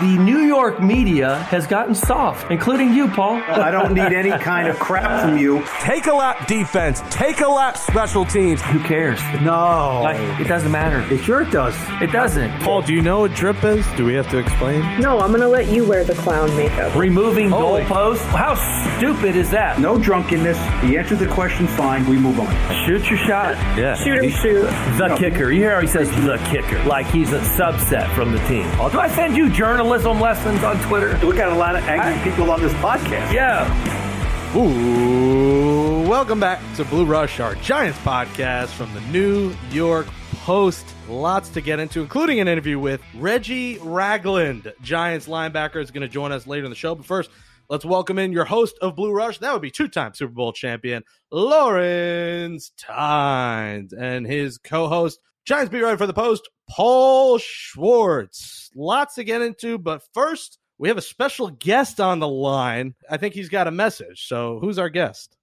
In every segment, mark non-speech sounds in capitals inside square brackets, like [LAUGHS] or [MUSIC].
The New York media has gotten soft, including you, Paul. I don't need any kind of crap from you. Take a lap defense. Take a lap special teams. Who cares? No. Like, it doesn't matter. It sure does. It doesn't. Paul, do you know what drip is? Do we have to explain? No, I'm gonna let you wear the clown makeup. Removing Holy- goalposts? How stupid is that? No drunkenness. He answered the question fine. We move on. Shoot your shot. Yeah. Shoot him, shoot. The kicker. You hear how he says the kicker, like he's a subset from the team. Oh, do I send you journalism lessons on Twitter? We got a lot of angry people on this podcast. Yeah. Ooh, welcome back to Blue Rush, our Giants podcast from the New York Post. Lots to get into, including an interview with Reggie Ragland. Giants linebacker is going to join us later in the show. But first, let's welcome in your host of Blue Rush. That would be two time Super Bowl champion, Lawrence Tynes, and his co host, Giants beat writer for the Post, Paul Schwartz. Lots to get into, but first, we have a special guest on the line. I think he's got a message. So, who's our guest?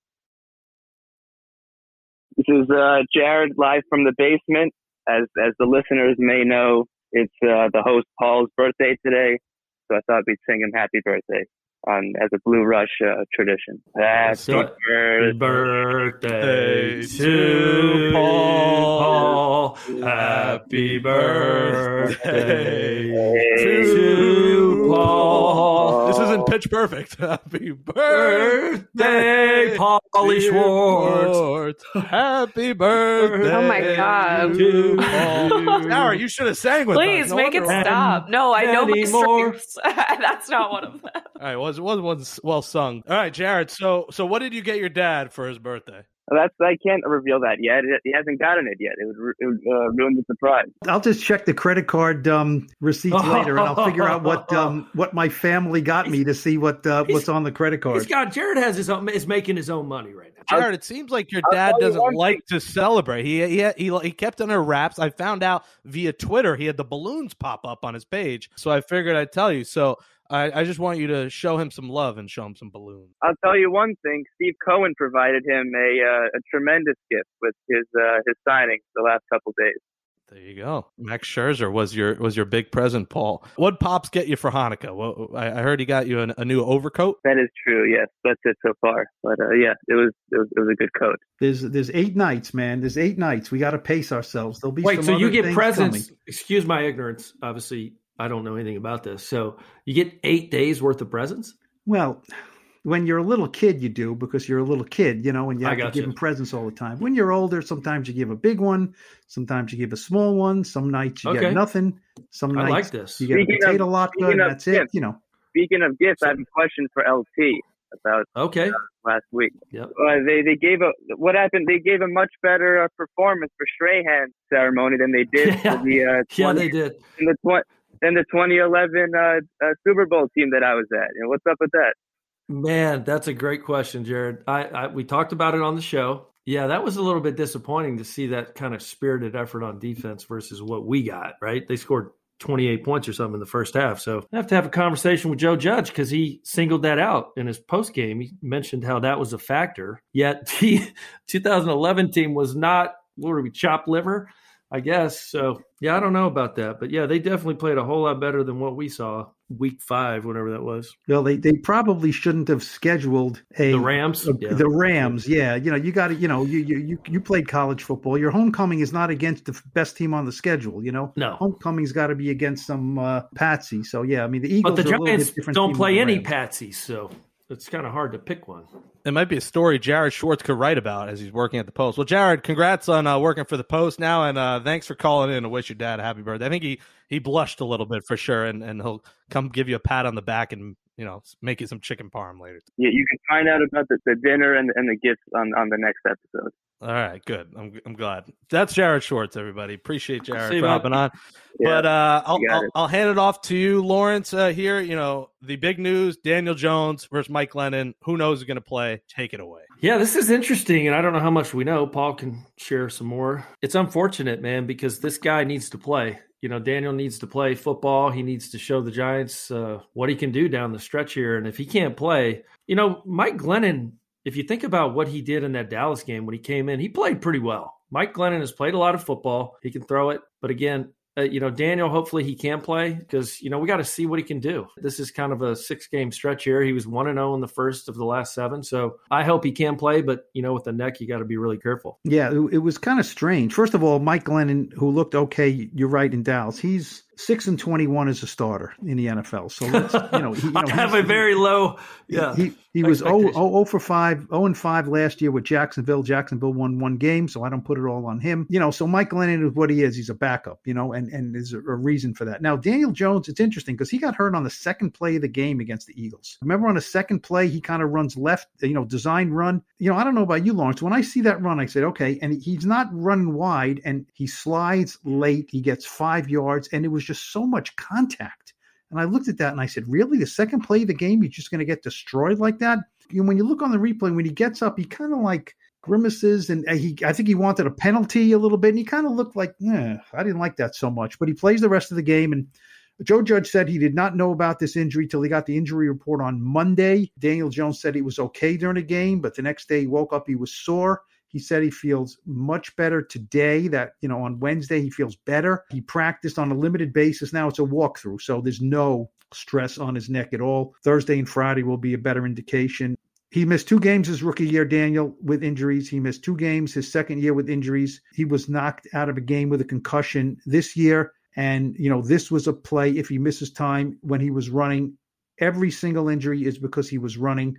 This is uh, Jared live from the basement. As as the listeners may know, it's uh, the host Paul's birthday today, so I thought we'd sing him happy birthday on as a Blue Rush uh, tradition. Happy So- birthday. birthday to Paul. Happy birthday to Paul. This isn't pitch perfect. [LAUGHS] Happy birthday, Birthday, Paulie Schwartz. Schwartz. Happy birthday. Oh my God. To Paul. Sarah, you should have sang with us. Please No make it stop. No, I know my strengths. [LAUGHS] That's not one of them. All right, was was was well sung. All right, Jared. So so what did you get your dad for his birthday? That's I can't reveal that yet. He hasn't gotten it yet. It would, it would uh, ruin the surprise. I'll just check the credit card um, receipts later, and I'll figure out what [LAUGHS] um, what my family got me to see what uh, what's on the credit He's card. got Jared has his own is making his own money right now. Jared, it seems like your dad doesn't one like to celebrate. He, he he he kept under wraps. I found out via Twitter he had the balloons pop up on his page, so I figured I'd tell you. So I, I just want you to show him some love and show him some balloons. I'll tell you one thing. Steve Cohen provided him a uh, a tremendous gift with his uh, his signing the last couple days. There you go. Max Scherzer was your was your big present, Paul. What pops get you for Hanukkah? Well, I, I heard he got you an, a new overcoat. That is true. Yes, that's it so far. But uh, yeah, it was, it was it was a good coat. There's there's eight nights, man. There's eight nights. We got to pace ourselves. There'll be Wait, some so you get presents? coming. Excuse my ignorance. Obviously, I don't know anything about this. So you get eight days worth of presents. Well, when you're a little kid, you do because you're a little kid, you know, and you I have to gotcha. give them presents all the time. When you're older, sometimes you give a big one, sometimes you give a small one. Some nights you Okay. get nothing. Some I nights like this. you get a Speaking of- potato latke, speaking and of that's it. gifts. You know, Speaking of gifts, I have a question for LT about Okay. last week. Yep. Uh, they they gave a what happened? They gave a much better uh, performance for Strahan ceremony than they did Yeah. [LAUGHS] for the uh, Yeah, they did. than the twen- than the 2011 uh, uh, Super Bowl team that I was at. What's up with that? Man, that's a great question, Jared. I, I we talked about it on the show. Yeah, that was a little bit disappointing to see that kind of spirited effort on defense versus what we got. Right? They scored 28 points or something in the first half. So I have to have a conversation with Joe Judge because he singled that out in his post game. He mentioned how that was a factor. Yet [LAUGHS] the 2011 team was not. What were we? Chopped liver. I guess so. Yeah, I don't know about that, but yeah, they definitely played a whole lot better than what we saw week five, whatever that was. well, they, they probably shouldn't have scheduled a The Rams, a- Yeah. the Rams. Yeah, you know, you got to, you know, you, you you you played college football. Your homecoming is not against the best team on the schedule. You know, No. homecoming's got to be against some uh, patsy. So yeah, I mean the Eagles. But the are a little Giants don't play any patsies, so it's kind of hard to pick one. It might be a story Jared Schwartz could write about as he's working at the Post. Well, Jared, congrats on uh, working for the Post now, and uh, thanks for calling in to wish your dad a happy birthday. I think he he blushed a little bit for sure, and, and he'll come give you a pat on the back and you know make you some chicken parm later. You, you can find out about the, the dinner and, and the gifts on, on the next episode. All right, good. I'm I'm glad. That's Jared Schwartz, everybody. Appreciate Jared See you, for bud. hopping on. Yeah, but uh, I'll, I'll. I'll hand it off to you, Lawrence. Uh, here, you know the big news: Daniel Jones versus Mike Glennon. Who knows who's going to play? Take it away. Yeah, this is interesting, and I don't know how much we know. Paul can share some more. It's unfortunate, man, because this guy needs to play. You know, Daniel needs to play football. He needs to show the Giants uh, what he can do down the stretch here. And if he can't play, you know, Mike Glennon, if you think about what he did in that Dallas game when he came in, he played pretty well. Mike Glennon has played a lot of football. He can throw it, but again, Uh, you know, Daniel, hopefully he can play because, you know, we got to see what he can do. This is kind of a six game stretch here. He was 1 and 0 in the first of the last seven. So I hope he can play, but, you know, with the neck, you got to be really careful. Yeah, it, it was kind of strange. First of all, Mike Glennon, who looked okay, you're right, in Dallas, he's six and twenty-one as a starter in the NFL. So let's, you know, he, you [LAUGHS] know, I have a very low, yeah. He he was 0, expectation. 0, 0 for five, 0 and five last year with Jacksonville. Jacksonville won one game, so I don't put it all on him. You know, so Mike Glennon is what he is. He's a backup. You know, and and there's a, a reason for that. Now Daniel Jones, it's interesting because he got hurt on the second play of the game against the Eagles. Remember on the second play, he kind of runs left. You know, design run. You know, I don't know about you, Lawrence. When I see that run, I said, okay, and he's not running wide, and he slides late. He gets five yards, and it was just so much contact. And I looked at that and I said, really? The second play of the game, you're just going to get destroyed like that? And when you look on the replay, when he gets up, he kind of like grimaces and uh, he, I think he wanted a penalty a little bit. And he kind of looked like, eh, I didn't like that so much. But he plays the rest of the game. And Joe Judge said he did not know about this injury till he got the injury report on Monday. Daniel Jones said he was okay during the game, but the next day he woke up, he was sore. He said he feels much better today. That, you know, on Wednesday he feels better. He practiced on a limited basis. Now it's a walkthrough. So there's no stress on his neck at all. Thursday and Friday will be a better indication. He missed two games his rookie year, Daniel, with injuries. He missed two games his second year with injuries. He was knocked out of a game with a concussion this year. And, you know, this was a play if he misses time when he was running. Every single injury is because he was running.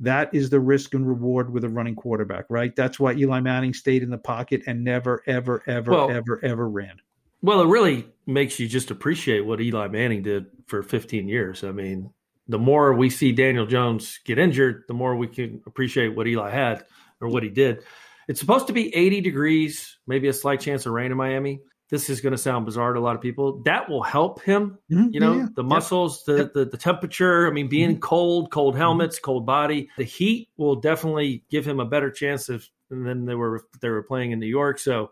That is the risk and reward with a running quarterback, right? That's why Eli Manning stayed in the pocket and never, ever, ever, Well- ever, ever ran. Well, it really makes you just appreciate what Eli Manning did for 15 years. I mean, the more we see Daniel Jones get injured, the more we can appreciate what Eli had or what he did. It's supposed to be 80 degrees, maybe a slight chance of rain in Miami. This is going to sound bizarre to a lot of people. That will help him Mhm. you know Yeah, the Yep. muscles the, Yep. the the temperature i mean being cold cold helmets cold body the heat will definitely give him a better chance of than they were they were playing in new york so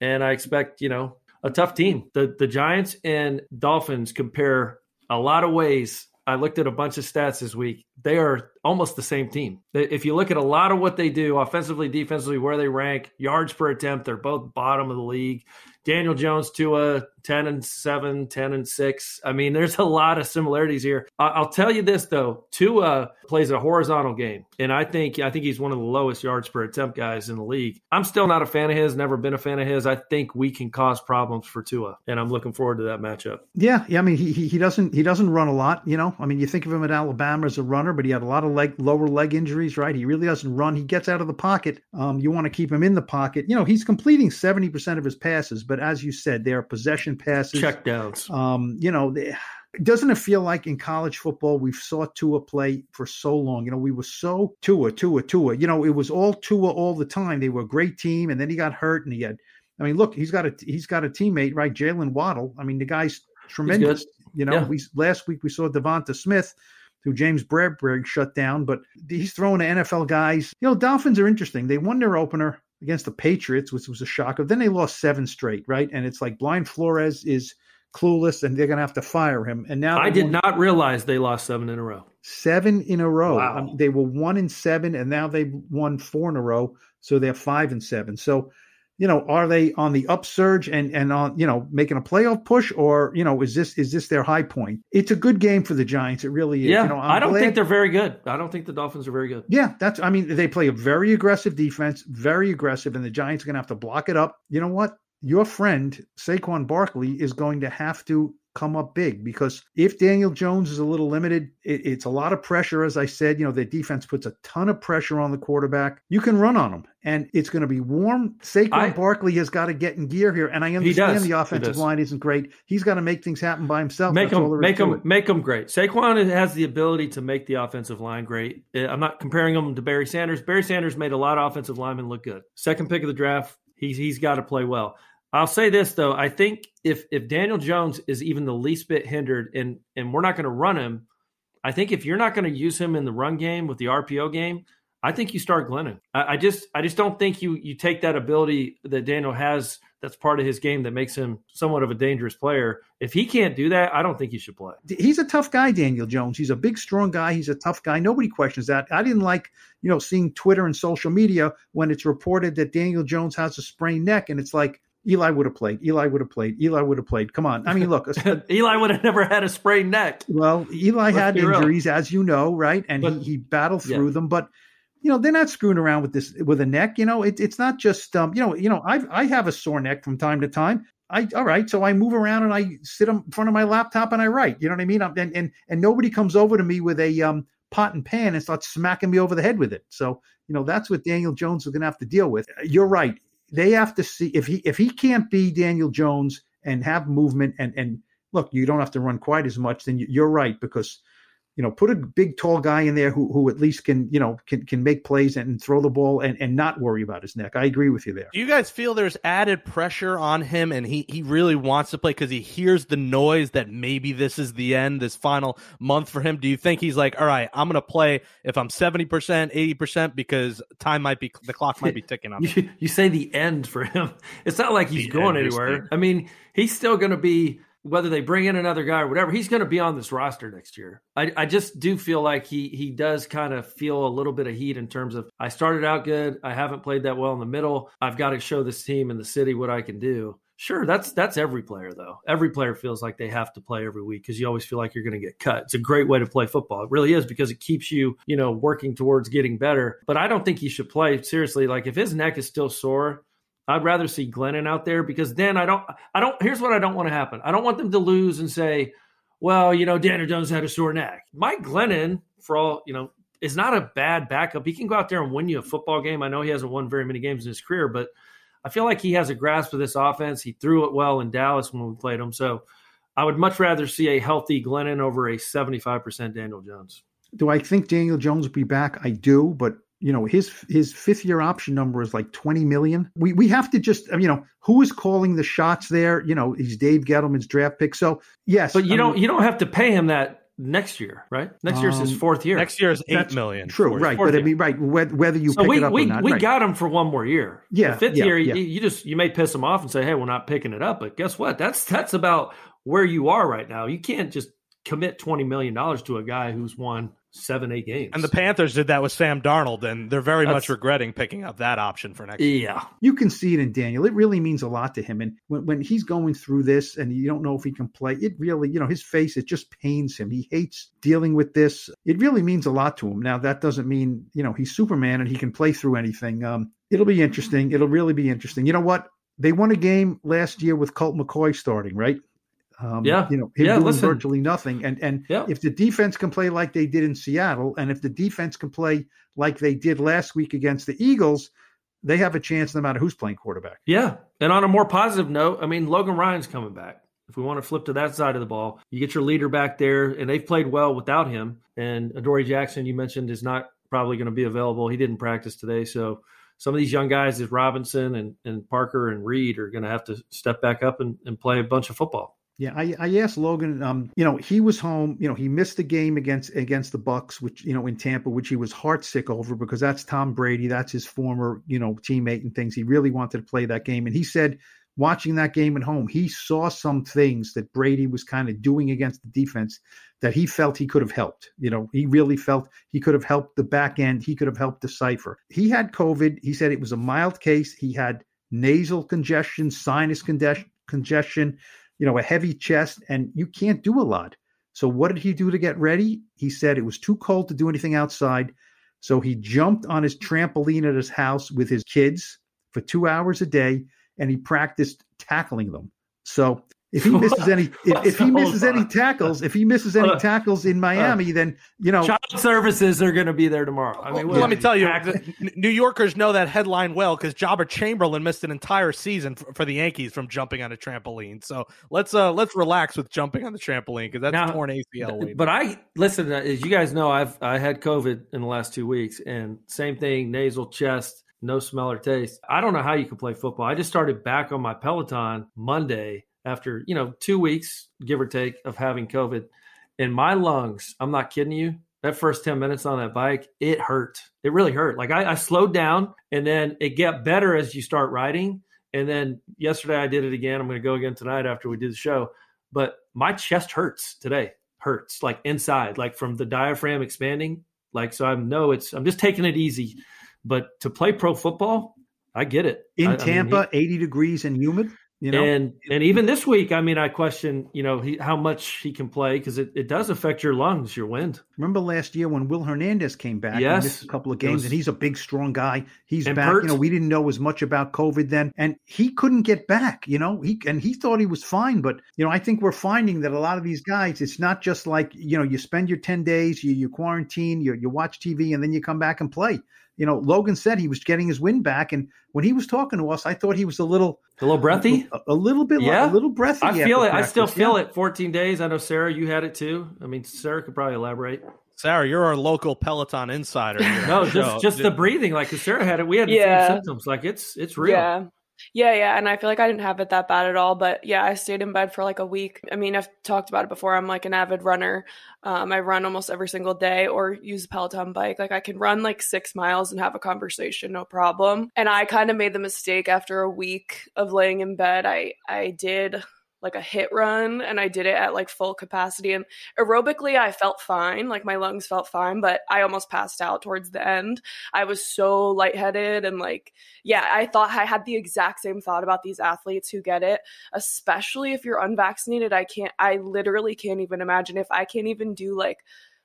and i expect you know a tough team the the giants and dolphins compare a lot of ways i looked at a bunch of stats this week they are almost the same team if you look at a lot of what they do offensively defensively where they rank yards per attempt they're both bottom of the league Daniel Jones to a 10 and 7, 10 and 6. I mean, there's a lot of similarities here. I'll tell you this though, Tua plays a horizontal game, and I think I think he's one of the lowest yards per attempt guys in the league. I'm still not a fan of his, never been a fan of his. I think we can cause problems for Tua, and I'm looking forward to that matchup. Yeah, yeah. I mean, he he doesn't he doesn't run a lot. You know, I mean, you think of him at Alabama as a runner, but he had a lot of leg lower leg injuries, right? He really doesn't run. He gets out of the pocket. Um, you want to keep him in the pocket. You know, he's completing seventy percent of his passes, but as you said, they are possession passes. Check downs. Um, you know, they, doesn't it feel like in college football we've saw Tua play for so long? You know, we were so Tua, Tua, Tua. You know, it was all Tua all the time. They were a great team, and then he got hurt, and he had. I mean, look, he's got a he's got a teammate, right? Jalen Waddle. I mean, the guy's tremendous. You know, Yeah. we last week we saw Devonta Smith, who James Bradberry shut down, but he's throwing to NFL guys. You know, Dolphins are interesting. They won their opener against the Patriots, which was a shocker. Then they lost seven straight, right? And it's like Brian Flores is clueless, and they're going to have to fire him. And now I did won not realize they lost seven in a row. seven in a row. Wow. Um, they were one and seven, and now they've won four in a row, so they're five and seven. So, you know, are they on the upsurge and and on you know making a playoff push, or you know, is this is this their high point? It's a good game for the Giants. It really is. Yeah, you know, I don't glad- think they're very good. I don't think the Dolphins are very good. yeah, that's. I mean, they play a very aggressive defense, very aggressive, and the Giants are going to have to block it up. You know what? Your friend Saquon Barkley is going to have to come up big because if Daniel Jones is a little limited, it, it's a lot of pressure. As I said, you know, the defense puts a ton of pressure on the quarterback. You can run on him, and it's going to be warm. Saquon I- Barkley has got to get in gear here, and I understand He the offensive line isn't great. He's got to make things happen by himself. Make That's all them, make them, it. make them great. Saquon has the ability to make the offensive line great. Uh, I'm not comparing him to Barry Sanders. Barry Sanders made a lot of offensive linemen look good. Second pick of the draft, he's he's got to play well. I'll say this though, I think if if Daniel Jones is even the least bit hindered, and and we're not going to run him, I think if you're not going to use him in the run game with the RPO game, I think you start Glennon. I, I just I just don't think you you take that ability that Daniel has that's part of his game that makes him somewhat of a dangerous player. If he can't do that, I don't think he should play. he's a tough guy, Daniel Jones. He's a big, strong guy. He's a tough guy. Nobody questions that. I didn't like, you know, seeing Twitter and social media when it's reported that Daniel Jones has a sprained neck, and it's like, Eli would have played. Eli would have played. Eli would have played. Come on. I mean, look. [LAUGHS] Eli would have never had a sprained neck. Well, Eli Let's had real. injuries, as you know, right? And But- he, he battled Yeah. through them. But you know, they're not screwing around with this with a neck. You know, it, it's not just um, you know, you know, I I have a sore neck from time to time. I all right, so I move around and I sit in front of my laptop and I write. You know what I mean? I'm, and and and nobody comes over to me with a um pot and pan and starts smacking me over the head with it. So you know that's what Daniel Jones is going to have to deal with. You're right. They have to see if he if he can't be Daniel Jones and have movement and and look, you don't have to run quite as much. Then you- you're right because you know put a big tall guy in there who who at least can you know can can make plays and throw the ball and and not worry about his neck. I agree with you there. Do you guys feel there's added pressure on him and he, he really wants to play because he hears the noise that maybe this is the end, this final month for him? Do you think he's like, all right, I'm going to play if I'm 70%, 80% because time might be, the clock might be ticking on [LAUGHS] me? You, you say the end for him. It's not like he's The going anywhere. I mean, he's still going to be whether they bring in another guy or whatever. He's going to be on this roster next year. I, I just do feel like he he does kind of feel a little bit of heat in terms of I started out good. I haven't played that well in the middle. I've got to show this team in the city what I can do. Sure, that's that's every player though. Every player feels like they have to play every week because you always feel like you're going to get cut. It's a great way to play football. It really is because it keeps you, you know, working towards getting better. But I don't think he should play seriously. Like if his neck is still sore, I'd rather see Glennon out there because then I don't I don't here's what I don't want to happen. I don't want them to lose and say, well, you know, Daniel Jones had a sore neck. Mike Glennon, for all, you know, is not a bad backup. He can go out there and win you a football game. I know he hasn't won very many games in his career, but I feel like he has a grasp of this offense. He threw it well in Dallas when we played him. So I would much rather see a healthy Glennon over a 75% Daniel Jones. Do I think Daniel Jones will be back? I do, but you know his his fifth year option number is like 20 million. We we have to just you know who is calling the shots there? You know he's Dave Gettleman's draft pick. So yes, But you I don't mean, you don't have to pay him that next year, right? Next year's his Um, fourth year. Next year is That's eight million. true, for- right? fourth But I mean, right whether, whether you So pick we it up we, or not, we right. got him for one more year. Yeah, the fifth yeah, year, yeah. You, you just you may piss him off and say, "Hey, we're not picking it up." But guess what? That's that's about where you are right now. You can't just commit twenty million dollars to a guy who's won seven, eight games. And the Panthers did that with Sam Darnold, and they're very much regretting picking up that option for next year. yeah, you can see it in Daniel. It really means a lot to him. And when, when he's going through this and you don't know if he can play, it really, you know, his face, it just pains him. He hates dealing with this. It really means a lot to him. Now, that doesn't mean, you know, he's Superman and he can play through anything. Um, it'll be interesting. It'll really be interesting. You know what? They won a game last year with Colt McCoy starting, right? Um, Yeah. you know, him Yeah, doing listen. virtually nothing. And and Yeah. if the defense can play like they did in Seattle, and if the defense can play like they did last week against the Eagles, they have a chance no matter who's playing quarterback. yeah. And on a more positive note, I mean, Logan Ryan's coming back. If we want to flip to that side of the ball, you get your leader back there, and they've played well without him. And Adoree Jackson, you mentioned, is not probably going to be available. He didn't practice today, so some of these young guys, as Robinson and, and Parker and Reed, are going to have to step back up and, and play a bunch of football. Yeah, I, I asked Logan. Um, you know, he was home. You know, he missed the game against against the Bucks, which you know in Tampa, which he was heartsick over because that's Tom Brady, that's his former you know teammate and things. He really wanted to play that game, and he said watching that game at home, he saw some things that Brady was kind of doing against the defense that he felt he could have helped. You know, he really felt he could have helped the back end. He could have helped decipher. He had COVID. He said it was a mild case. He had nasal congestion, sinus conges- congestion, you know, a heavy chest, and you can't do a lot. So what did he do to get ready? He said it was too cold to do anything outside. So he jumped on his trampoline at his house with his kids for two hours a day and he practiced tackling them. So if he misses any [LAUGHS] if, if he Hold misses any tackles, if he misses any Uh, tackles in Miami, then you know Child services are going to be there tomorrow. I mean, Well, let me tell you, tax- the- N- New Yorkers know that headline well because Joba Chamberlain missed an entire season for, for the Yankees from jumping on a trampoline. So let's uh let's relax with jumping on the trampoline because that's Now, torn ACL. weight. But I listen, uh, as you guys know, I've I had COVID in the last two weeks, and same thing, nasal, chest, no smell or taste. I don't know how you can play football. I just started back on my Peloton Monday after you know two weeks, give or take, of having COVID. In my lungs, I'm not kidding you. That first 10 minutes on that bike, it hurt. It really hurt. Like I, I slowed down and then it got better as you start riding. And then yesterday I did it again. I'm going to go again tonight after we do the show. But my chest hurts today. Hurts like inside, like from the diaphragm expanding. Like so I know it's I'm just taking it easy. But to play pro football, I get it. In I- I mean, Tampa, he- 80 degrees and humid. You know, and and even this week, I mean, I question, you know, he, how much he can play because it, it does affect your lungs, your wind. remember last year when Will Hernandez came back? Yes. and missed a couple of games, was- and he's a big, strong guy. He's back. Pert. You know, we didn't know as much about COVID then, and he couldn't get back. You know, he and he thought he was fine, but you know, I think we're finding that a lot of these guys, it's not just like you know, you spend your 10 days, you you quarantine, you you watch TV, and then you come back and play. You know, Logan said he was getting his wind back, and when he was talking to us, I thought he was a little A little breathy. a, a little bit, Yeah. a little breathy. I feel after it. I still feel yeah. it. 14 days. I know Sarah, you had it too. I mean, Sarah could probably elaborate. Sarah, you're our local Peloton insider. No, just just the breathing. Like 'cause Sarah had it. We had the Yeah. same symptoms. Like it's it's real. Yeah. Yeah, yeah. And I feel like I didn't have it that bad at all. But yeah, I stayed in bed for like a week. I mean, I've talked about it before. I'm like an avid runner. Um, I run almost every single day or use a Peloton bike. Like I can run like six miles and have a conversation, no problem. And I kind of made the mistake after a week of laying in bed. I I did like a hit run and I did it at like full capacity and aerobically I felt fine like my lungs felt fine but I almost passed out towards the end I was so lightheaded and like yeah, I thought I had the exact same thought about these athletes who get it, especially if you're unvaccinated. I can't, I literally can't even imagine if I can't even do like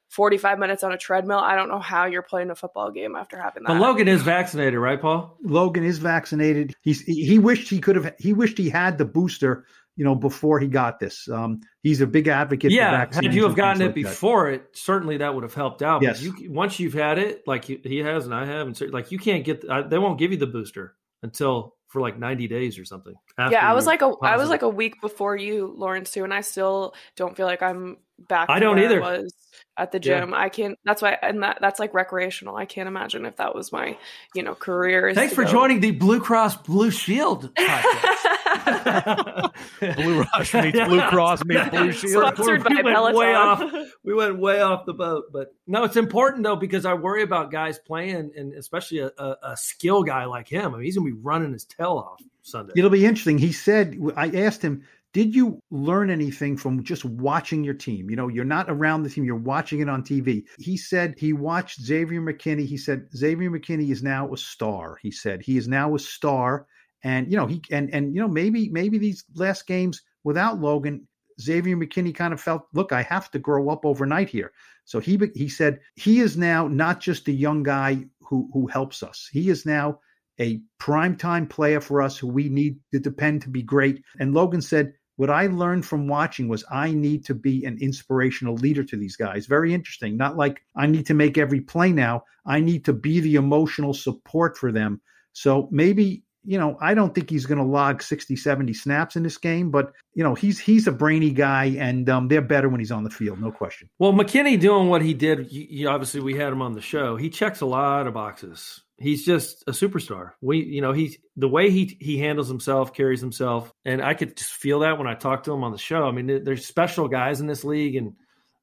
45 minutes on a treadmill. I don't know how you're playing a football game after having that. But Logan is vaccinated, right, Paul? Logan is vaccinated. He's he he wished he could have. He wished he had the booster. You know, before he got this, um, he's a big advocate. for Yeah. vaccines Had you have gotten it like that. before it, certainly that would have helped out. Yes. But you, once you've had it, like he has and I have, and so, like you can't get, uh, they won't give you the booster until for like 90 days or something. After yeah, I was you're like a I was like a week before you, Lawrence, too, and I still don't feel like I'm back. I don't where either. was at the Yeah. gym. I can't. That's why, and that that's like recreational. I can't imagine if that was my, you know, career. Thanks for go- joining the Blue Cross Blue Shield podcast. [LAUGHS] Blue Rush meets Blue [LAUGHS] Cross meets Blue [LAUGHS] Shield. Sponsored We by went Peloton. way off. we went way off the boat. But no, it's important though because I worry about guys playing, and especially a, a, a skill guy like him. I mean, he's gonna be running his tail off Sunday. It'll be interesting. He said, I asked him, did you learn anything from just watching your team? You know, you're not around the team, you're watching it on TV. He said he watched Xavier McKinney. He said Xavier McKinney is now a star. He said he is now a star. And, you know, he, and, and, you know, maybe, maybe these last games without Logan, Xavier McKinney kind of felt, look, I have to grow up overnight here. So he, he said he is now not just a young guy who, who helps us. He is now a primetime player for us who we need to depend to be great. And Logan said, what I learned from watching was I need to be an inspirational leader to these guys. Very interesting. Not like I need to make every play now. I need to be the emotional support for them. So maybe, you know, I don't think he's going to log 60, 70 snaps in this game, but, you know, he's he's a brainy guy and um, they're better when he's on the field, no question. Well, McKinney doing what he did, you, you- obviously we had him on the show. He checks a lot of boxes. He's just a superstar. We, you know, he the way he he handles himself, carries himself, and I could just feel that when I talk to him on the show. I mean, there's special guys in this league, and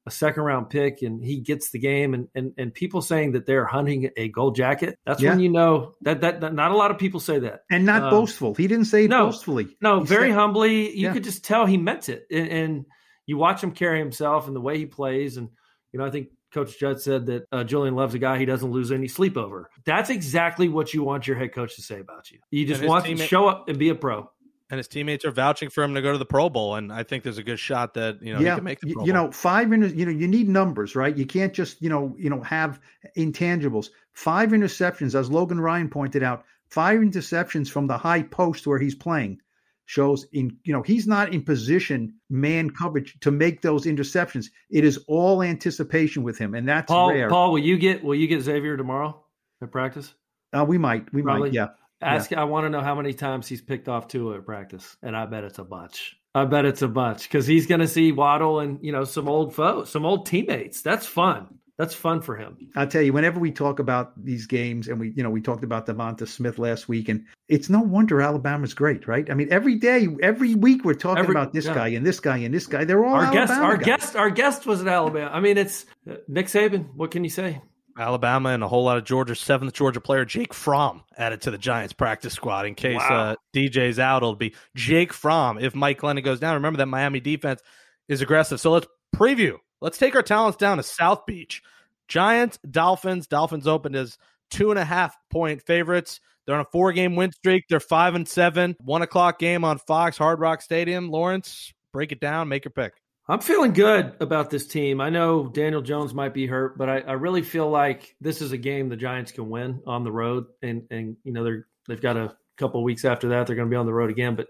a second round pick, and he gets the game, and and and people saying that they're hunting a gold jacket. That's when you know that, that that not a lot of people say that. And not Um, boastful. He didn't say no, boastfully. No, He very said- humbly. You Yeah. could just tell he meant it, and, and you watch him carry himself and the way he plays. And you know, I think Coach Judge said that uh, Julian loves a guy he doesn't lose any sleep over. That's exactly what you want your head coach to say about you. You just And his want to show up and be a pro. and his teammates are vouching for him to go to the Pro Bowl, and I think there's a good shot that you know he can make the you, Pro you Bowl. know five inter, you know you need numbers right you can't just you know you know have intangibles five interceptions as logan ryan pointed out five interceptions from the high post where he's playing shows in you know he's not in position man coverage to make those interceptions it is all anticipation with him and that's Paul, rare Paul, will you get will you get Xavier tomorrow at practice? uh, we might we Probably. might yeah Ask. I want to know how many times he's picked off Tua at practice, and I bet it's a bunch. I bet it's a bunch because he's going to see Waddle and you know some old foes, some old teammates. That's fun. That's fun for him. I'll tell you, whenever we talk about these games, and we, you know, we talked about Devonta Smith last week, and it's no wonder Alabama's great, right? I mean, every day, every week, we're talking Every- about this yeah. guy and this guy and this guy. They're all our Alabama guest, our guys. guest, our guest was at Alabama. I mean, it's uh, Nick Saban. What can you say? Alabama and a whole lot of Georgia seventh Georgia player Jake Fromm added to the Giants practice squad in case Wow. uh, DJ's out. It'll be Jake Fromm if Mike Glennon goes down. Remember that Miami defense is aggressive. So let's preview. Let's take our talents down to South Beach. Giants, Dolphins. Dolphins opened as two and a half point favorites. They're on a four game win streak. They're five and seven. One o'clock game on Fox Hard Rock Stadium. Lawrence, break it down. Make your pick. I'm feeling good about this team. I know Daniel Jones might be hurt, but I, I, really feel like this is a game the Giants can win on the road. And and you know they're they've got a couple weeks after that they're going to be on the road again. But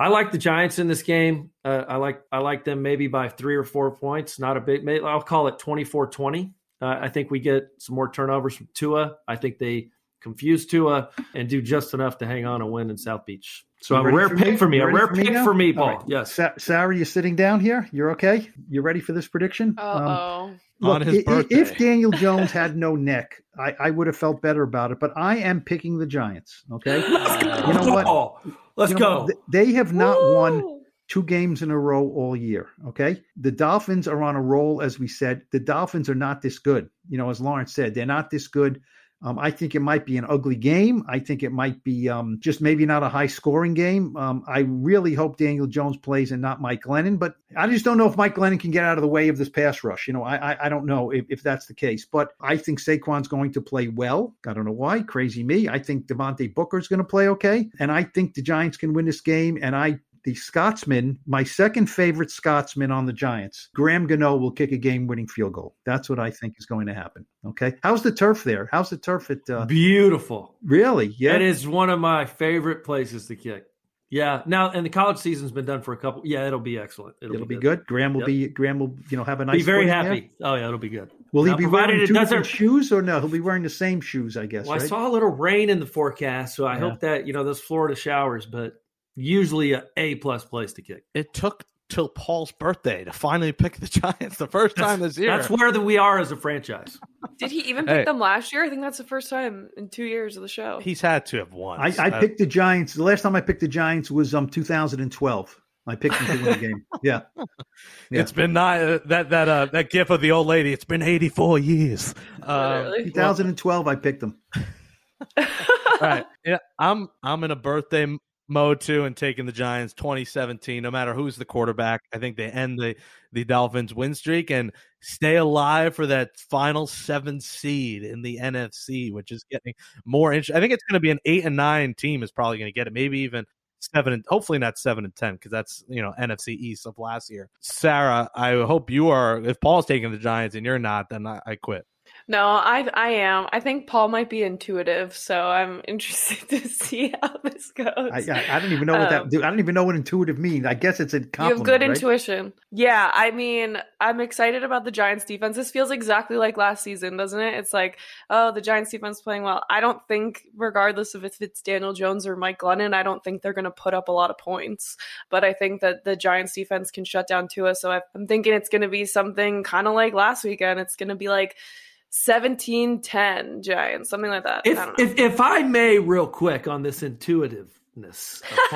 I like the Giants in this game. Uh, I like I like them maybe by three or four points. Not a big. I'll call it 24-20. Uh, I think we get some more turnovers from Tua. I think they confuse Tua and do just enough to hang on and win in South Beach. So a rare pick me? for me. A rare pick for me, Paul. Right. Yes. Sa- Sarah, you sitting down here? You're okay? You ready for this prediction? oh. Um, on his birthday. If Daniel Jones had no neck, I, I, would have felt better about it. But I am picking the Giants. Okay. Let's go. You know what? Let's you know, go. They have not Woo! won two games in a row all year. Okay. The Dolphins are on a roll, as we said. The Dolphins are not this good. You know, as Lawrence said, they're not this good. Um, I think it might be an ugly game. I think it might be um, just maybe not a high scoring game. Um, I really hope Daniel Jones plays and not Mike Glennon, but I just don't know if Mike Glennon can get out of the way of this pass rush. You know, I I, I don't know if, if that's the case, but I think Saquon's going to play well. I don't know why. Crazy me. I think Devontae Booker's going to play okay, and I think the Giants can win this game. And I the Scotsman, my second favorite Scotsman on the Giants, Graham Gano will kick a game-winning field goal. That's what I think is going to happen. Okay, how's the turf there? How's the turf at? Uh, Beautiful. Really? Yeah, it is one of my favorite places to kick. Yeah. Now, and the college season's been done for a couple. Yeah, it'll be excellent. It'll, it'll be, good. good. Graham will yep. be. Graham will, you know, have a nice. Be very happy. There. Oh yeah, it'll be good. Will now, he be wearing two different shoes or no? He'll be wearing the same shoes, I guess. Well, right? I saw a little rain in the forecast, so I yeah. hope that you know those Florida showers. But usually a A plus place to kick. It took till Paul's birthday to finally pick the [LAUGHS] Giants the first time this year. That's where the, we are as a franchise. Did he even [LAUGHS] pick hey. them last year? I think that's the first time in two years of the show. He's had to have won. I, I picked the Giants. The last time I picked the Giants was um 2012. I picked them to win the [LAUGHS] game. Yeah. yeah. It's been not uh, that that uh that gif of the old lady. It's been 84 years. Uh, 2012 I picked them. All right. Yeah, I'm I'm in a birthday mode two and taking the Giants 2017 no matter who's the quarterback. I think they end the the Dolphins win streak and stay alive for that final 7 seed in the NFC which is getting more interesting I think it's going to be an 8 and 9 team is probably going to get it maybe even 7 and hopefully not 7 and 10 cuz that's you know NFC East of last year. Sarah I hope you are if Paul's taking the Giants and you're not then I, I quit no, I I am. I think Paul might be intuitive, so I'm [LAUGHS] interested to see how this goes. I, I, I don't even know what um, that. I don't even know what intuitive means. I guess it's a compliment. You have good right? intuition. Yeah, I mean, I'm excited about the Giants' defense. This feels exactly like last season, doesn't it? It's like, oh, the Giants' defense playing well. I don't think, regardless of if it's Daniel Jones or Mike Glennon, I don't think they're going to put up a lot of points. But I think that the Giants' defense can shut down Tua. So I'm thinking it's going to be something kind of like last weekend. It's going to be like 17 10 Giants, something like that. If, I if, if I may, real quick on this intuitiveness, [LAUGHS]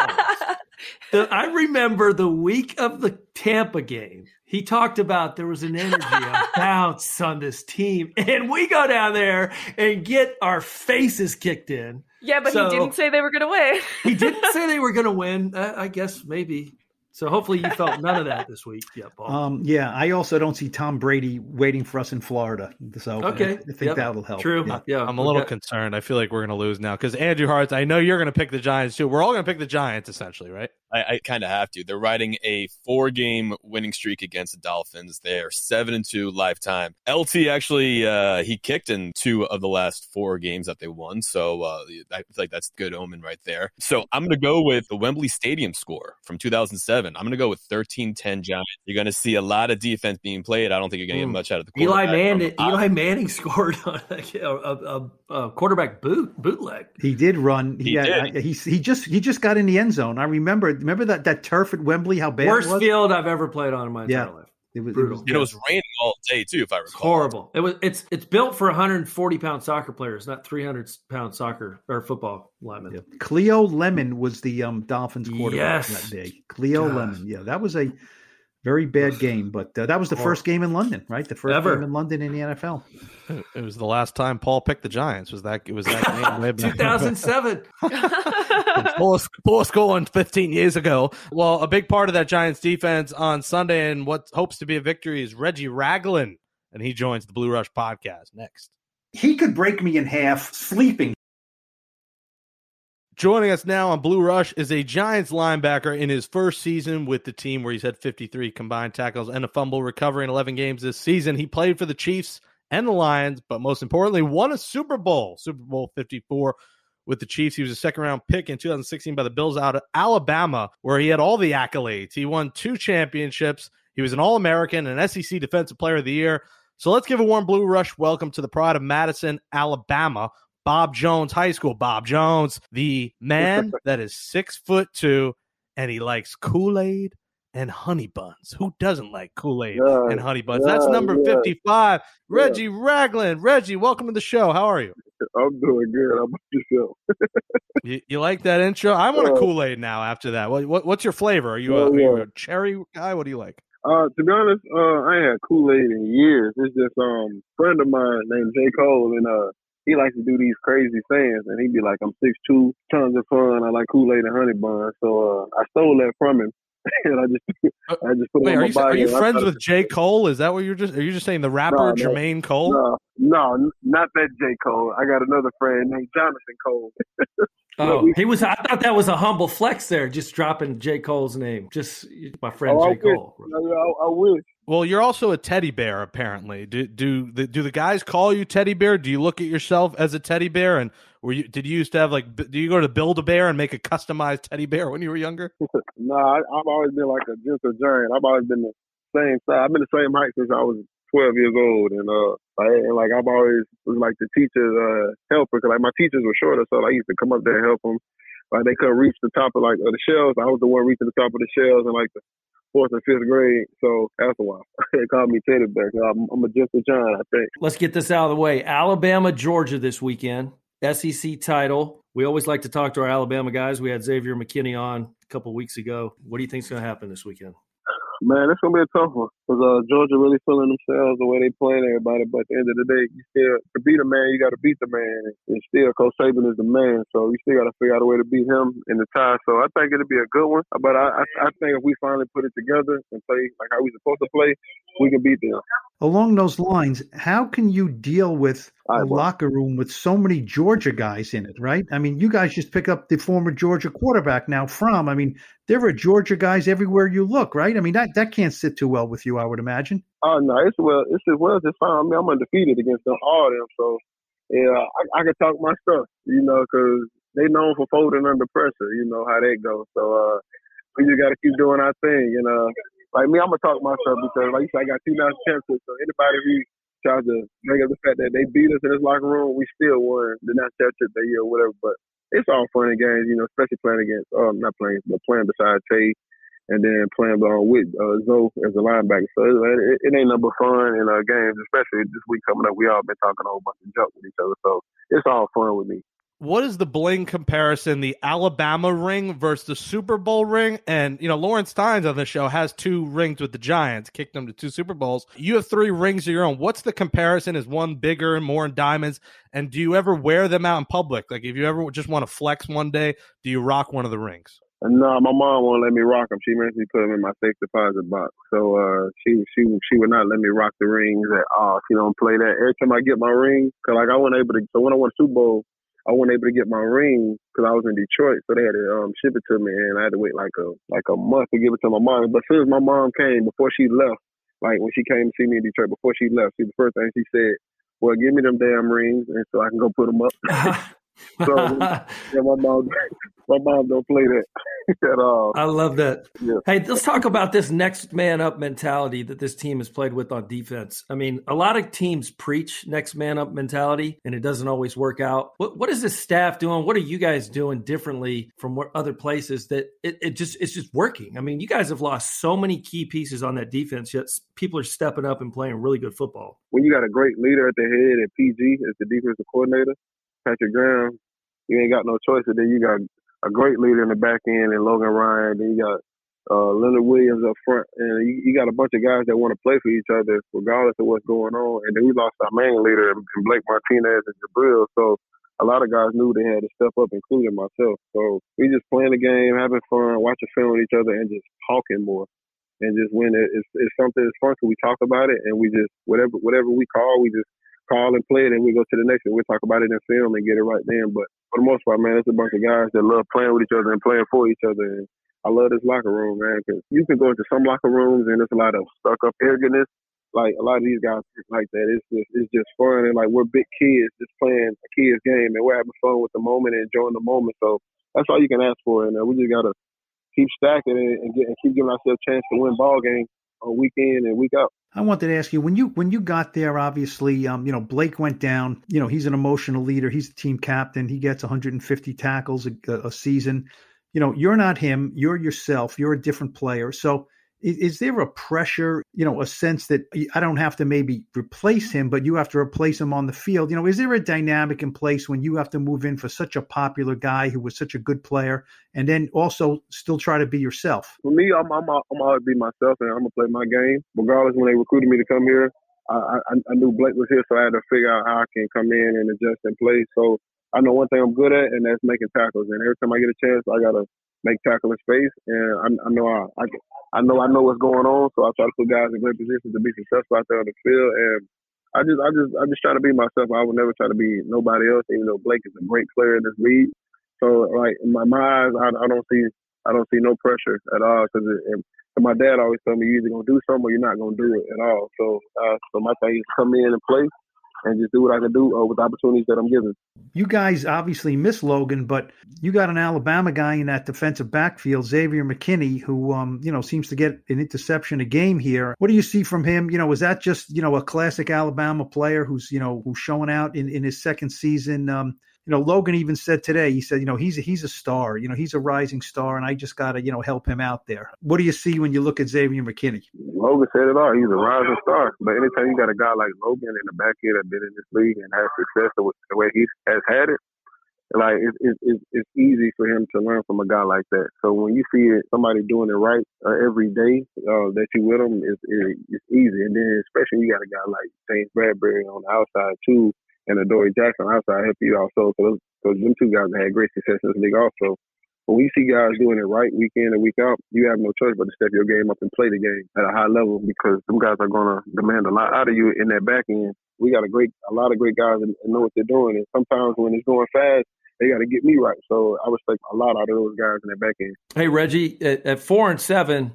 the, I remember the week of the Tampa game. He talked about there was an energy, a bounce on this team, and we go down there and get our faces kicked in. Yeah, but so, he didn't say they were going to win. he didn't [LAUGHS] say they were going to win. Uh, I guess maybe so hopefully you felt none of that this week. Yeah, Paul. Um, yeah, I also don't see Tom Brady waiting for us in Florida. So okay, I, think yep. that'll help. True. Yeah, yeah. I'm a little okay. concerned. I feel like we're going to lose now because Andrew Hartz. I know you're going to pick the Giants too. We're all going to pick the Giants essentially, right? I, I kind of have to. They're riding a four game winning streak against the Dolphins. They're seven and two lifetime. LT actually uh, he kicked in two of the last four games that they won, so uh, I feel like that's good omen right there. So I'm going to go with the Wembley Stadium score from 2007. I'm going to go with 13-10 Giants. You're going to see a lot of defense being played. I don't think you're going to get hmm. much out of the Eli Manning. Eli Manning [LAUGHS] scored a, a, a, quarterback boot bootleg. He did run. He, he had, did. he he just he just got in the end zone. I remember remember that that turf at Wembley? How bad? Worst field I've ever played on in my entire yeah. life. It was, Brutal. It was, and it was raining all day too, if I recall. horrible. It was. It's it's built for 140 pound soccer players, not 300 pound soccer or football linemen. Yeah. Cleo Lemon was the um, Dolphins quarterback yes. that day. Cleo God. Lemon. Yeah, that was a very bad game, but uh, that was the first game in London, right? The first Ever. game in London in the NFL. It was the last time Paul picked the Giants. Was that? It was that game? [LAUGHS] 2007. [LAUGHS] Four scoring [LAUGHS] 15 years ago. Well, a big part of that Giants defense on Sunday and what hopes to be a victory is Reggie Ragland, and he joins the Blue Rush podcast next. He could break me in half sleeping Joining us now on Blue Rush is a Giants linebacker in his first season with the team where he's had 53 combined tackles and a fumble recovery in 11 games this season. He played for the Chiefs and the Lions, but most importantly, won a Super Bowl, Super Bowl 54 with the Chiefs. He was a second round pick in 2016 by the Bills out of Alabama, where he had all the accolades. He won two championships. He was an All American, and SEC Defensive Player of the Year. So let's give a warm Blue Rush welcome to the pride of Madison, Alabama, Bob Jones High School. Bob Jones, the man [LAUGHS] that is six foot two, and he likes Kool Aid and honey buns. Who doesn't like Kool Aid Yeah, and honey buns? yeah, That's number yeah. 55. Reggie Ragland. Reggie, welcome to the show. How are you? [LAUGHS] I'm doing good. How about yourself? [LAUGHS] You, you like that intro? I want a Kool Aid now after that. What, what, what's your flavor? Are you, a, Oh, are you a cherry guy? What do you like? Uh, to be honest, uh, I ain't had Kool Aid in years. It's just um, a friend of mine named J Cole, and uh, he likes to do these crazy sayings, and he'd be like, "I'm six two, tons of fun. I like Kool Aid and honey buns." So uh, I stole that from him, [LAUGHS] and I just, uh, I just put it Wait, are you, are you friends with J. Cole? Is that what you're just, are you just saying the rapper no. Jermaine Cole? No, no, not that J Cole. I got another friend named Jonathan Cole. [LAUGHS] Oh, we- he was. I thought that was a humble flex there, just dropping J. Cole's name. Just my friend Oh, I J. wish. Cole. I, I, I wish. Well, you're also a teddy bear, apparently. Do do the do the guys call you teddy bear? Do you look at yourself as a teddy bear? And were you did you used to have like do you go to Build a Bear and make a customized teddy bear when you were younger? [LAUGHS] No, I, I've always been like a gentle giant. I've always been the same size. I've been the same height since I was 12 years old, and uh, like, and like I've always was like the teacher's uh helper. Cause like my teachers were shorter, so I used to come up there and help them. Like they couldn't reach the top of like of the shelves. I was the one reaching the top of the shelves in like the fourth and fifth grade. So that's why [LAUGHS] they called me Teddy Bear. I'm, I'm a gentle giant, I think. Let's get this out of the way. Alabama, Georgia this weekend. SEC title. We always like to talk to our Alabama guys. We had Xavier McKinney on a couple weeks ago. What do you think's going to happen this weekend? Man, it's gonna be a tough one because uh, Georgia really feeling themselves the way they playing everybody. But at the end of the day, you still to beat a man, you got to beat the man. And still, Coach Saban is the man, so you still got to figure out a way to beat him in the tie. So I think it'll be a good one. But I, I, I think if we finally put it together and play like how we supposed to play, we can beat them. Along those lines, how can you deal with a locker room with so many Georgia guys in it, right? I mean, you guys just pick up the former Georgia quarterback now from. I mean, there are Georgia guys everywhere you look, right? I mean, that, that can't sit too well with you, I would imagine. Oh no, it's well, it's as well as it's fine. I mean, I'm undefeated against them, all of them. So yeah, I, I can talk my stuff, you know, because they known for folding under pressure. You know how that goes. So uh, we just got to keep doing our thing. And uh, like me, I'm gonna talk my stuff because, like you said, I got two national championships. So anybody who tries to bring up the fact that they beat us in this locker room, we still won the national championship that year or whatever. But it's all fun and games, you know, especially playing against, um, not playing, but playing beside Tay and then playing along with uh, Zoe as a linebacker. So it, it, it ain't but fun in our games, especially this week coming up. We all been talking a whole bunch of junk with each other, so it's all fun with me. What is the bling comparison? The Alabama ring versus the Super Bowl ring, and you know Lawrence Tynes on the show has two rings with the Giants, kicked them to two Super Bowls. You have three rings of your own. What's the comparison? Is one bigger and more in diamonds? And do you ever wear them out in public? Like if you ever just want to flex one day, do you rock one of the rings? No, my mom won't let me rock them. She makes me put them in my safe deposit box. So uh, she she she would not let me rock the rings at all. She don't play that. Every time I get my ring, cause like I wasn't able to. So when I won Super Bowl, I wasn't able to get my ring because I was in Detroit. So they had to um, ship it to me, and I had to wait like a like a month to give it to my mom. But as soon as my mom came, before she left, like when she came to see me in Detroit, before she left, she the first thing she said, "Well, give me them damn rings, and so I can go put them up." [LAUGHS] [LAUGHS] So- [LAUGHS] yeah, my mom, my mom don't play that [LAUGHS] at all. I love that. Yeah. Hey, let's talk about this next man up mentality that this team has played with on defense. I mean, a lot of teams preach next man up mentality, and it doesn't always work out. What what is this staff doing? What are you guys doing differently from what other places that it, it just it's just working? I mean, you guys have lost so many key pieces on that defense, yet people are stepping up and playing really good football. when you got a great leader at the head at PG as the defensive coordinator, Patrick Graham, you ain't got no choice. And then you got a great leader in the back end and Logan Ryan. Then you got uh, Leonard Williams up front, and you, you got a bunch of guys that want to play for each other regardless of what's going on. And then we lost our main leader in Blake Martinez and Jabril. So a lot of guys knew they had to step up, including myself. So we just playing the game, having fun, watching film with each other, and just talking more. And just when it, it's, it's something that's fun, so we talk about it, and we just whatever whatever we call, we just call and play it, and we go to the next one. We'll talk about it in film and get it right then. But for the most part, man, it's a bunch of guys that love playing with each other and playing for each other. And I love this locker room, man, because you can go into some locker rooms and there's a lot of stuck up arrogance. Like a lot of these guys like that. It's just it's just fun and like we're big kids just playing a kids game and we're having fun with the moment and enjoying the moment. So that's all you can ask for. And uh, we just gotta keep stacking and, and, get, and keep giving ourselves a chance to win ball games on week in and week out. I wanted to ask you when you when you got there. Obviously, um, you know Blake went down. You know he's an emotional leader. He's the team captain. He gets 150 tackles a, a season. You know you're not him. You're yourself. You're a different player. So is, there a pressure, you know, a sense that I don't have to maybe replace him, but you have to replace him on the field? You know, is there a dynamic in place when you have to move in for such a popular guy who was such a good player and then also still try to be yourself? For me, I'm, I'm, I'm always be myself and I'm going to play my game. Regardless, when they recruited me to come here, I, I, I knew Blake was here, so I had to figure out how I can come in and adjust and play. So I know one thing I'm good at, and that's making tackles. And every time I get a chance, I got to make tackle in space, and I, I know I, I, I know I know what's going on, so I try to put guys in great positions to be successful out there on the field. And I just, I just, I just try to be myself. I would never try to be nobody else, even though Blake is a great player in this league. So, like in my, my eyes, I, I don't see, I don't see no pressure at all because my dad always told me you're either gonna do something or you're not gonna do it at all. So, uh, so my thing is come in and play and just do what I can do uh, with the opportunities that I'm given. You guys obviously miss Logan, but you got an Alabama guy in that defensive backfield, Xavier McKinney, who um, you know seems to get an interception a game here. What do you see from him? You know, is that just you know a classic Alabama player who's you know who's showing out in in his second season? Um, you know, Logan even said today, he said, you know, he's a, he's a star, you know, he's a rising star, and I just got to, you know, help him out there. What do you see when you look at Xavier McKinney? Logan said it all. He's a rising star. But anytime you got a guy like Logan in the back end that's been in this league and has success the way he has had it, like it's, it's, it's easy for him to learn from a guy like that. So when you see it, somebody doing it right uh, every day uh, that you with them, it's, it's easy. And then especially you got a guy like James Bradberry on the outside too and Adoree Jackson outside help you also. So those, them two guys had great success in this league also. When we see guys doing it right week in and week out, you have no choice but to step your game up and play the game at a high level because them guys are going to demand a lot out of you in that back end. We got a great, a lot of great guys and know what they're doing. And sometimes when it's going fast, they got to get me right. So I respect a lot out of those guys in that back end. Hey Reggie, at, at four and seven,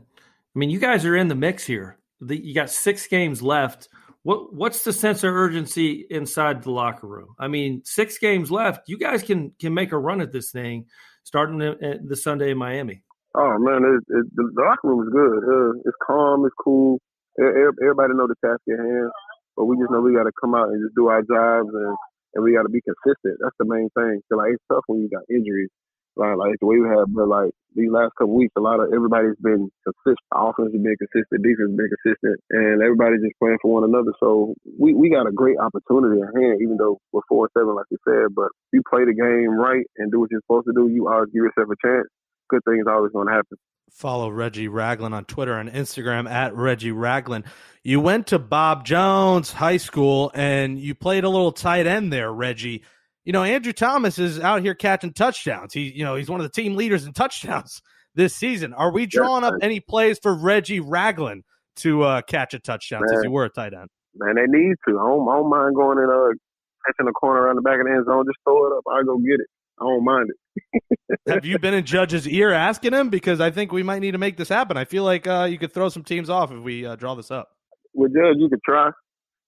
I mean, you guys are in the mix here. The, you got six games left what what's the sense of urgency inside the locker room? I mean, six games left. You guys can can make a run at this thing, starting the Sunday in Miami. Oh man, it, it, the, locker room is good. Uh, it's calm. It's cool. Everybody know the task at hand, but we just know we got to come out and just do our jobs and and we got to be consistent. That's the main thing. So like it's tough when you got injuries like, like the way we have, but like these last couple weeks, a lot of everybody's been consistent. Offense has been consistent, defense has been consistent, and everybody's just playing for one another. So we, we got a great opportunity at hand, even though we're four seven, like you said. But if you play the game right and do what you're supposed to do, you always give yourself a chance. Good things always going to happen. Follow Reggie Ragland on Twitter and Instagram at Reggie Ragland. You went to Bob Jones High School and you played a little tight end there, Reggie you know, Andrew Thomas is out here catching touchdowns. He, you know, he's one of the team leaders in touchdowns [LAUGHS] this season. Are we drawing up any plays for Reggie Ragland to uh, catch a touchdown man, since he were a tight end? Man, they need to. I don't, I don't mind going and uh, catching a corner around the back of the end zone. Just throw it up. I go get it. I don't mind it. [LAUGHS] Have you been in Judge's ear asking him? Because I think we might need to make this happen. I feel like uh, you could throw some teams off if we uh, draw this up. With Judge, you could try.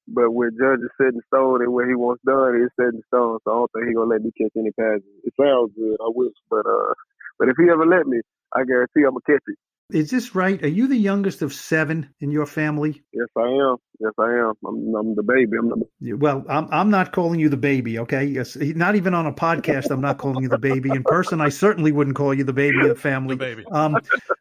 But where Judge is set in stone and where he wants done is set in stone. So I don't think he gonna let me catch any passes. It sounds good, I wish, but uh, but if he ever let me, I guarantee I'm gonna catch it. Is this right? Are you the youngest of seven in your family? Yes, I am. Yes, I am. I'm, I'm the baby. I'm the... Well, I'm I'm not calling you the baby. Okay, yes, not even on a podcast. I'm not calling you the baby. In person, I certainly wouldn't call you the baby of the family. The baby. Um,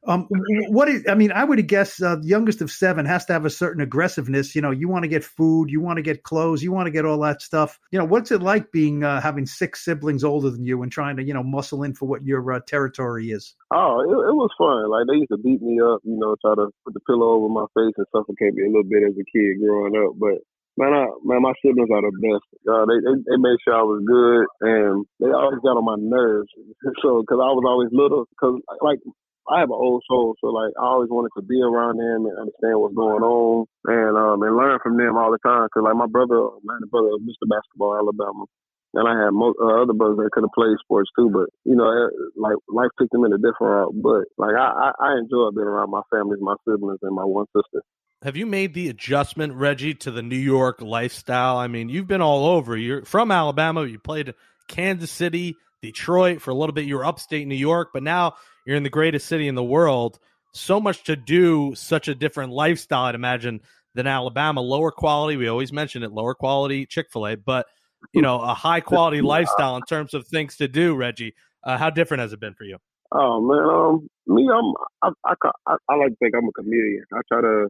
um, what is? I mean, I would guess uh, the youngest of seven has to have a certain aggressiveness. You know, you want to get food, you want to get clothes, you want to get all that stuff. You know, what's it like being uh, having six siblings older than you and trying to you know muscle in for what your uh, territory is? Oh, it, it was fun. Like they used to beat me up, you know, try to put the pillow over my face and suffocate me a little bit as a kid growing up. But man, I, man, my siblings are the best. Uh, they, they they made sure I was good, and they always got on my nerves. [LAUGHS] so, because I was always little, because like I have an old soul, so like I always wanted to be around them and understand what's going on and um and learn from them all the time. Cause like my brother, my brother, Mr. Basketball, Alabama, and I had most uh, other brothers that could have played sports too, but you know, eh, like life took them in a different route. But like I, I, I enjoy being around my families, my siblings, and my one sister. Have you made the adjustment, Reggie, to the New York lifestyle? I mean, you've been all over. You're from Alabama. You played Kansas City, Detroit for a little bit. You were upstate New York, but now you're in the greatest city in the world. So much to do, such a different lifestyle, I'd imagine, than Alabama. Lower quality. We always mention it. Lower quality Chick Fil A, but you know, a high quality [LAUGHS] lifestyle in terms of things to do. Reggie, uh, how different has it been for you? Oh man, um, me, I'm, I, I, I, I like to think I'm a comedian. I try to,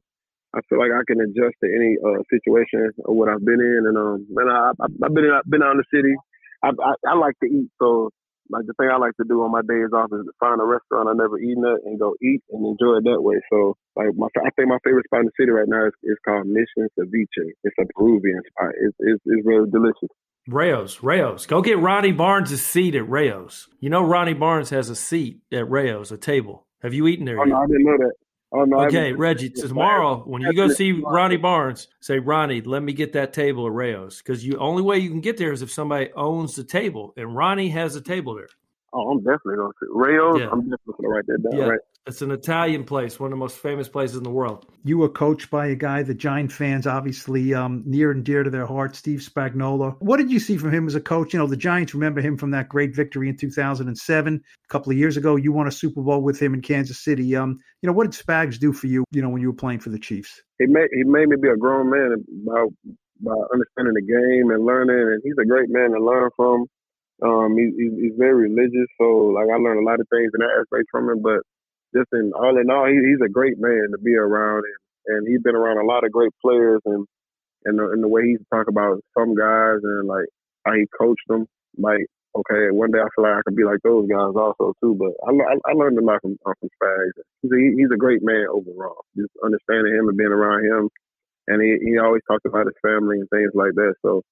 I feel like I can adjust to any uh, situation or what I've been in, and um, man, I, I, I've been, I've been out in the city. I, I, I like to eat, so like the thing I like to do on my days off is find a restaurant I never eaten at and go eat and enjoy it that way. So like my, I think my favorite spot in the city right now is, is called Mission Ceviche. It's a Peruvian spot. It's, it's, it's really delicious. Rao's, Rao's. Go get Ronnie Barnes' seat at Rao's. You know Ronnie Barnes has a seat at Rao's, a table. Have you eaten there Oh yet? no, I didn't know that. Oh no. Okay, Reggie, tomorrow when you go see Ronnie Barnes, say, Ronnie, let me get that table at Rao's. Because you only way you can get there is if somebody owns the table. And Ronnie has a table there. Oh, I'm definitely gonna see Rao's. Yeah. I'm definitely gonna write that down. Yeah. Right. It's an Italian place, one of the most famous places in the world. You were coached by a guy the Giant fans obviously um, near and dear to their heart, Steve Spagnuolo. What did you see from him as a coach? You know, the Giants remember him from that great victory in 2007. A couple of years ago, you won a Super Bowl with him in Kansas City. Um, you know, what did Spags do for you? You know, when you were playing for the Chiefs? He made he made me be a grown man by by understanding the game and learning. And he's a great man to learn from. Um, he, he's, he's very religious, so like I learned a lot of things in that aspect from him. But just in all in all, he, he's a great man to be around, and, and he's been around a lot of great players, and and the, and the way he talk about some guys and like how he coached them, like okay, one day I feel like I could be like those guys also too. But I I, I learned a lot from uh, from Spags. He's a, he's a great man overall. Just understanding him and being around him, and he he always talked about his family and things like that. So.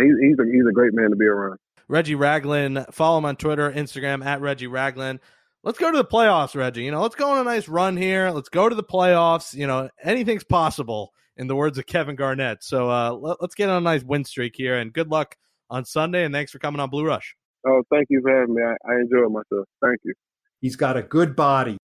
He's he's a he's a great man to be around. Reggie Ragland. Follow him on Twitter, Instagram at Reggie Ragland. Let's go to the playoffs, Reggie. You know, let's go on a nice run here. Let's go to the playoffs. You know, anything's possible, in the words of Kevin Garnett. So uh, let, us get on a nice win streak here, and good luck on Sunday. And thanks for coming on Blue Rush. Oh, thank you for having me. I, I enjoyed myself. Thank you. He's got a good body.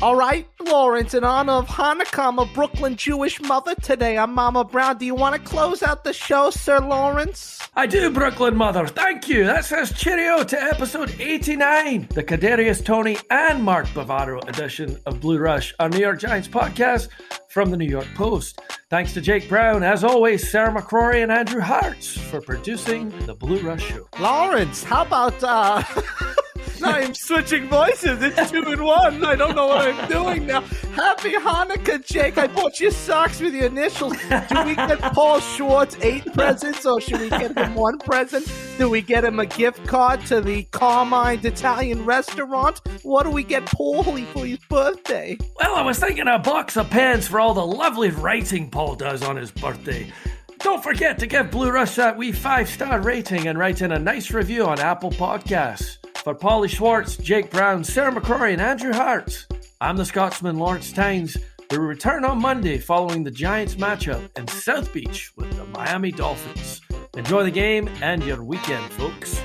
All right, Lawrence, in honor of Hanukkah, I'm a Brooklyn Jewish mother today. I'm Mama Brown. Do you want to close out the show, Sir Lawrence? I do, Brooklyn Mother. Thank you. That says cheerio to episode 89, the Kadarius Toney and Mark Bavaro edition of Blue Rush, our New York Giants podcast from the New York Post. Thanks to Jake Brown, as always, Sarah McCrory and Andrew Hartz for producing the Blue Rush show. Lawrence, how about uh [LAUGHS] I'm switching voices. It's two and one. I don't know what I'm doing now. Happy Hanukkah, Jake. I bought you socks with your initials. Do we get Paul Schwartz eight presents or should we get him one present? Do we get him a gift card to the Carmine Italian restaurant? What do we get Paulie for his birthday? Well, I was thinking a box of pens for all the lovely writing Paul does on his birthday. Don't forget to give Blue Rush that wee five star rating and write in a nice review on Apple Podcasts. For Paulie Schwartz, Jake Brown, Sarah McCrory, and Andrew Hart, I'm the Scotsman Lawrence Tynes. We return on Monday following the Giants matchup in South Beach with the Miami Dolphins. Enjoy the game and your weekend, folks.